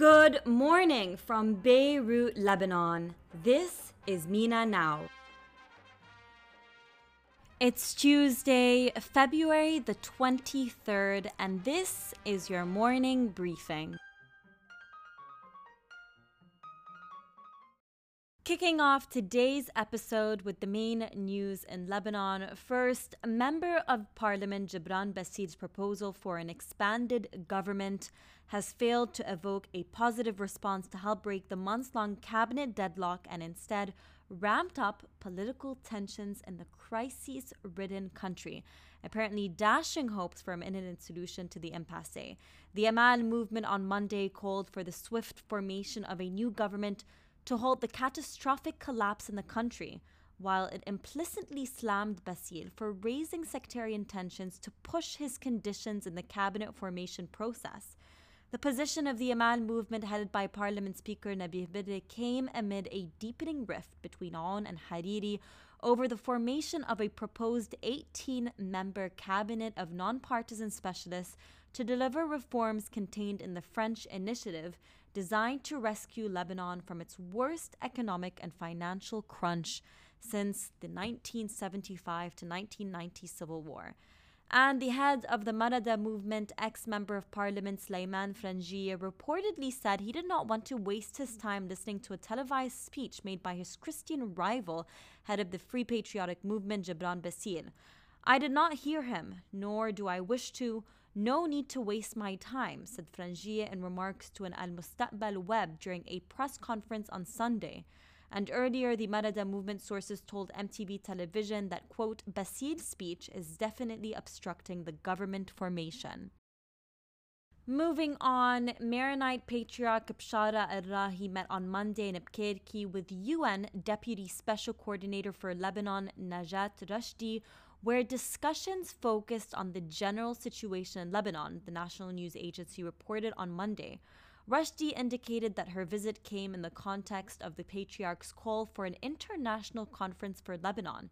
Good morning from Beirut, Lebanon. This is Mina Now. It's Tuesday, February the 23rd, and this is your morning briefing. Kicking off today's episode with the main news in Lebanon. First, Member of Parliament Gibran Bassil's proposal for an expanded government has failed to evoke a positive response to help break the months long cabinet deadlock and instead ramped up political tensions in the crisis ridden country, apparently dashing hopes for an imminent solution to the impasse. The Amal movement on Monday called for the swift formation of a new government to halt the catastrophic collapse in the country, while it implicitly slammed Bassil for raising sectarian tensions to push his conditions in the cabinet formation process. The position of the Amal movement, headed by Parliament Speaker Nabih Berri, came amid a deepening rift between Aoun and Hariri over the formation of a proposed 18 member cabinet of nonpartisan specialists to deliver reforms contained in the French initiative designed to rescue Lebanon from its worst economic and financial crunch since the 1975 to 1990 civil war. And the head of the Marada movement, ex member of parliament Sulaiman Frangieh, reportedly said he did not want to waste his time listening to a televised speech made by his Christian rival, head of the Free Patriotic Movement, Gibran Bassil. I did not hear him, nor do I wish to. No need to waste my time, said Frangieh in remarks to an Al Mustaqbal web during a press conference on Sunday. And earlier, the Marada movement sources told MTV television that, quote, Bassil's speech is definitely obstructing the government formation. Moving on, Maronite Patriarch Bshara al-Rahi met on Monday in Abqerki with UN Deputy Special Coordinator for Lebanon Najat Rashdi, where discussions focused on the general situation in Lebanon, the national news agency reported on Monday. Rashdi indicated that her visit came in the context of the patriarch's call for an international conference for Lebanon.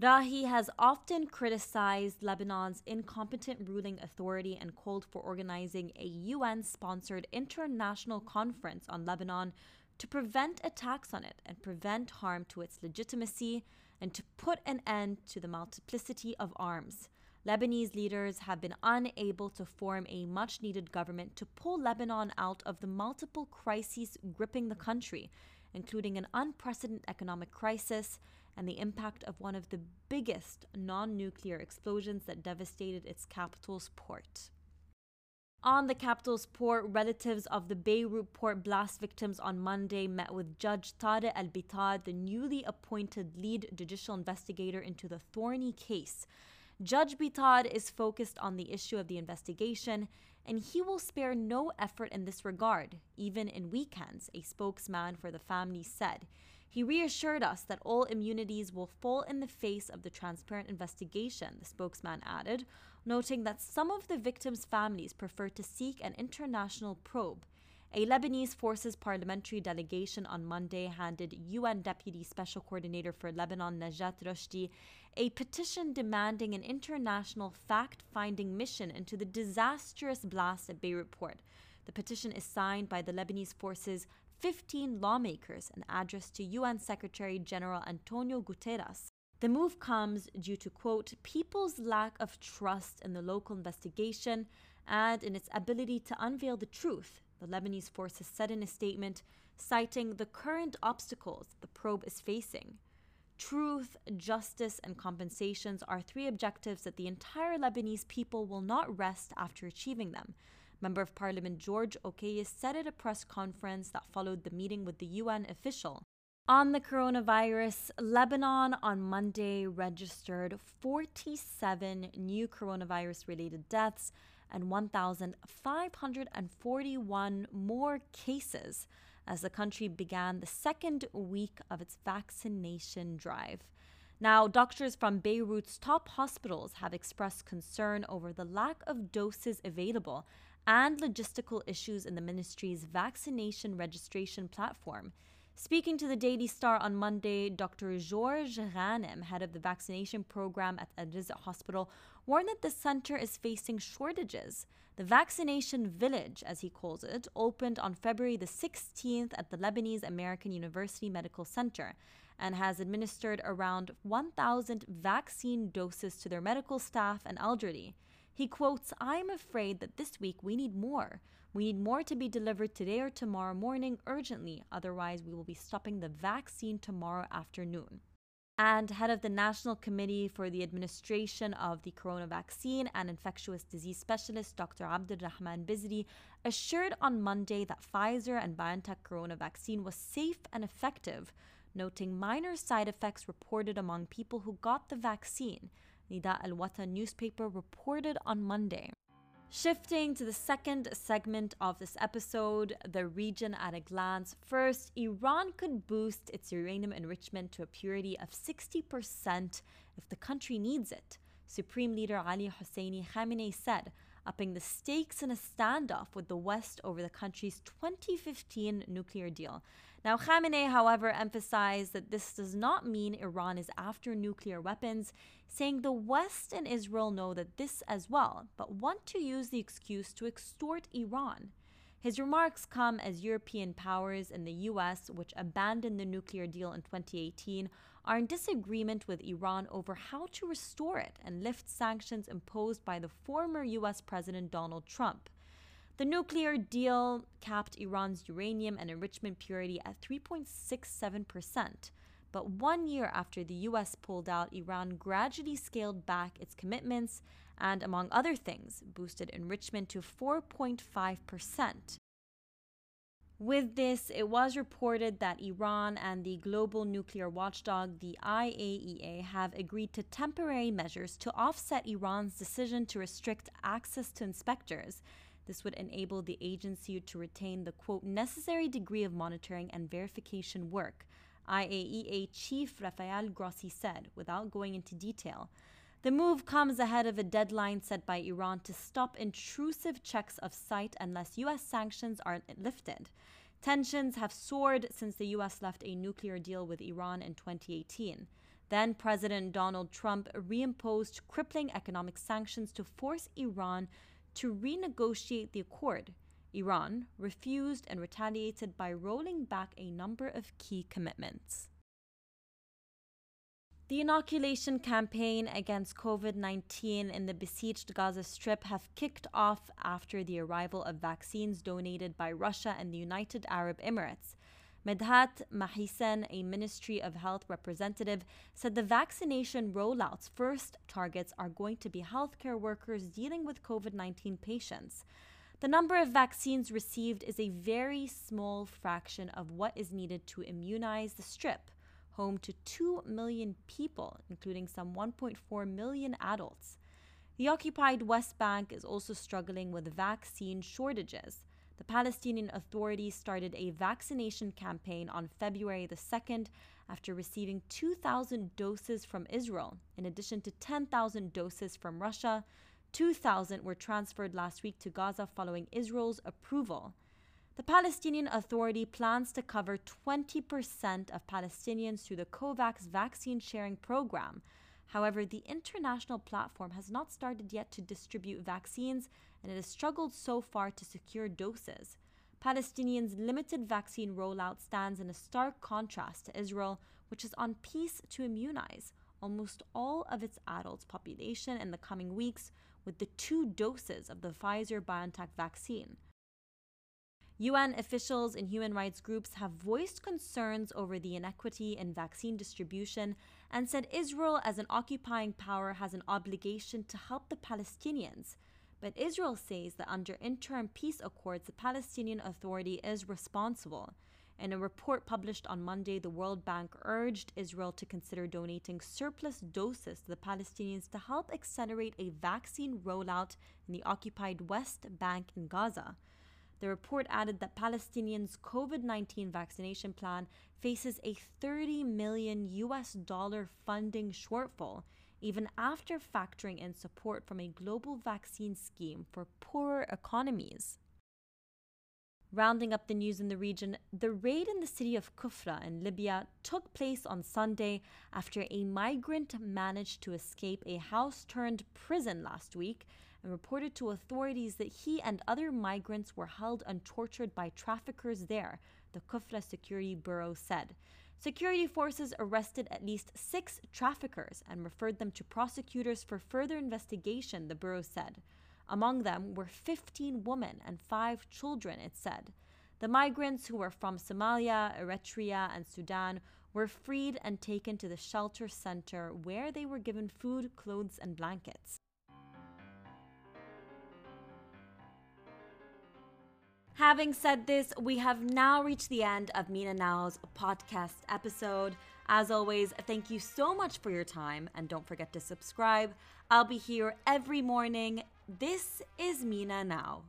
Rahi has often criticized Lebanon's incompetent ruling authority and called for organizing a UN sponsored international conference on Lebanon to prevent attacks on it and prevent harm to its legitimacy and to put an end to the multiplicity of arms. Lebanese leaders have been unable to form a much needed government to pull Lebanon out of the multiple crises gripping the country, including an unprecedented economic crisis and the impact of one of the biggest non nuclear explosions that devastated its capital's port. On the capital's port, relatives of the Beirut port blast victims on Monday met with Judge Tariq Al Bitar, the newly appointed lead judicial investigator into the thorny case. Judge Bitar is focused on the issue of the investigation, and he will spare no effort in this regard, even in weekends, a spokesman for the family said. He reassured us that all immunities will fall in the face of the transparent investigation, the spokesman added, noting that some of the victims' families prefer to seek an international probe. A Lebanese Forces parliamentary delegation on Monday handed UN Deputy Special Coordinator for Lebanon Najat Rashdi a petition demanding an international fact finding mission into the disastrous blast at Beirut port. The petition is signed by the Lebanese Forces 15 lawmakers and addressed to UN Secretary General Antonio Guterres. The move comes due to, quote, people's lack of trust in the local investigation and in its ability to unveil the truth, the Lebanese forces said in a statement, citing the current obstacles the probe is facing. Truth, justice, and compensations are three objectives that the entire Lebanese people will not rest after achieving them. Member of Parliament George Okais said at a press conference that followed the meeting with the UN official. On the coronavirus, Lebanon on Monday registered 47 new coronavirus related deaths and 1,541 more cases as the country began the second week of its vaccination drive. Now, doctors from Beirut's top hospitals have expressed concern over the lack of doses available and logistical issues in the ministry's vaccination registration platform. Speaking to the Daily Star on Monday, Dr. George Ghanem, head of the vaccination program at Al Hospital, warned that the center is facing shortages. The vaccination village, as he calls it, opened on February the 16th at the Lebanese American University Medical Center and has administered around 1,000 vaccine doses to their medical staff and elderly. He quotes, I'm afraid that this week we need more. We need more to be delivered today or tomorrow morning urgently, otherwise, we will be stopping the vaccine tomorrow afternoon. And head of the National Committee for the Administration of the Corona Vaccine and Infectious Disease Specialist, Dr. Abdulrahman Bizri, assured on Monday that Pfizer and BioNTech Corona vaccine was safe and effective, noting minor side effects reported among people who got the vaccine. Nida Al Watan newspaper reported on Monday. Shifting to the second segment of this episode, the region at a glance. First, Iran could boost its uranium enrichment to a purity of 60% if the country needs it. Supreme Leader Ali Husseini Khamenei said, upping the stakes in a standoff with the West over the country's 2015 nuclear deal. Now, Khamenei, however, emphasized that this does not mean Iran is after nuclear weapons, saying the West and Israel know that this as well, but want to use the excuse to extort Iran. His remarks come as European powers and the US, which abandoned the nuclear deal in 2018, are in disagreement with Iran over how to restore it and lift sanctions imposed by the former US President Donald Trump. The nuclear deal capped Iran's uranium and enrichment purity at 3.67%. But one year after the US pulled out, Iran gradually scaled back its commitments and, among other things, boosted enrichment to 4.5%. With this, it was reported that Iran and the global nuclear watchdog, the IAEA, have agreed to temporary measures to offset Iran's decision to restrict access to inspectors this would enable the agency to retain the quote necessary degree of monitoring and verification work, IAEA Chief Rafael Grossi said, without going into detail. The move comes ahead of a deadline set by Iran to stop intrusive checks of site unless U.S. sanctions are lifted. Tensions have soared since the U.S. left a nuclear deal with Iran in 2018. Then President Donald Trump reimposed crippling economic sanctions to force Iran to renegotiate the accord. Iran refused and retaliated by rolling back a number of key commitments. The inoculation campaign against COVID 19 in the besieged Gaza Strip have kicked off after the arrival of vaccines donated by Russia and the United Arab Emirates. Medhat Mahisen, a Ministry of Health representative, said the vaccination rollout's first targets are going to be healthcare workers dealing with COVID 19 patients. The number of vaccines received is a very small fraction of what is needed to immunize the Strip, home to 2 million people, including some 1.4 million adults. The occupied West Bank is also struggling with vaccine shortages. The Palestinian Authority started a vaccination campaign on February the 2nd after receiving 2,000 doses from Israel, in addition to 10,000 doses from Russia. 2,000 were transferred last week to Gaza following Israel's approval. The Palestinian Authority plans to cover 20% of Palestinians through the COVAX vaccine sharing program. However, the international platform has not started yet to distribute vaccines and it has struggled so far to secure doses. Palestinians' limited vaccine rollout stands in a stark contrast to Israel, which is on pace to immunize almost all of its adult population in the coming weeks with the two doses of the Pfizer BioNTech vaccine. UN officials and human rights groups have voiced concerns over the inequity in vaccine distribution and said Israel, as an occupying power, has an obligation to help the Palestinians. But Israel says that under interim peace accords, the Palestinian Authority is responsible. In a report published on Monday, the World Bank urged Israel to consider donating surplus doses to the Palestinians to help accelerate a vaccine rollout in the occupied West Bank and Gaza. The report added that Palestinians' COVID 19 vaccination plan faces a 30 million US dollar funding shortfall even after factoring in support from a global vaccine scheme for poorer economies. Rounding up the news in the region, the raid in the city of Kufra in Libya took place on Sunday after a migrant managed to escape a house turned prison last week and reported to authorities that he and other migrants were held and tortured by traffickers there, the Kufra Security Bureau said. Security forces arrested at least six traffickers and referred them to prosecutors for further investigation, the Bureau said. Among them were 15 women and five children, it said. The migrants who were from Somalia, Eritrea, and Sudan were freed and taken to the shelter center where they were given food, clothes, and blankets. Having said this, we have now reached the end of Mina Now's podcast episode. As always, thank you so much for your time and don't forget to subscribe. I'll be here every morning. This is Mina Now.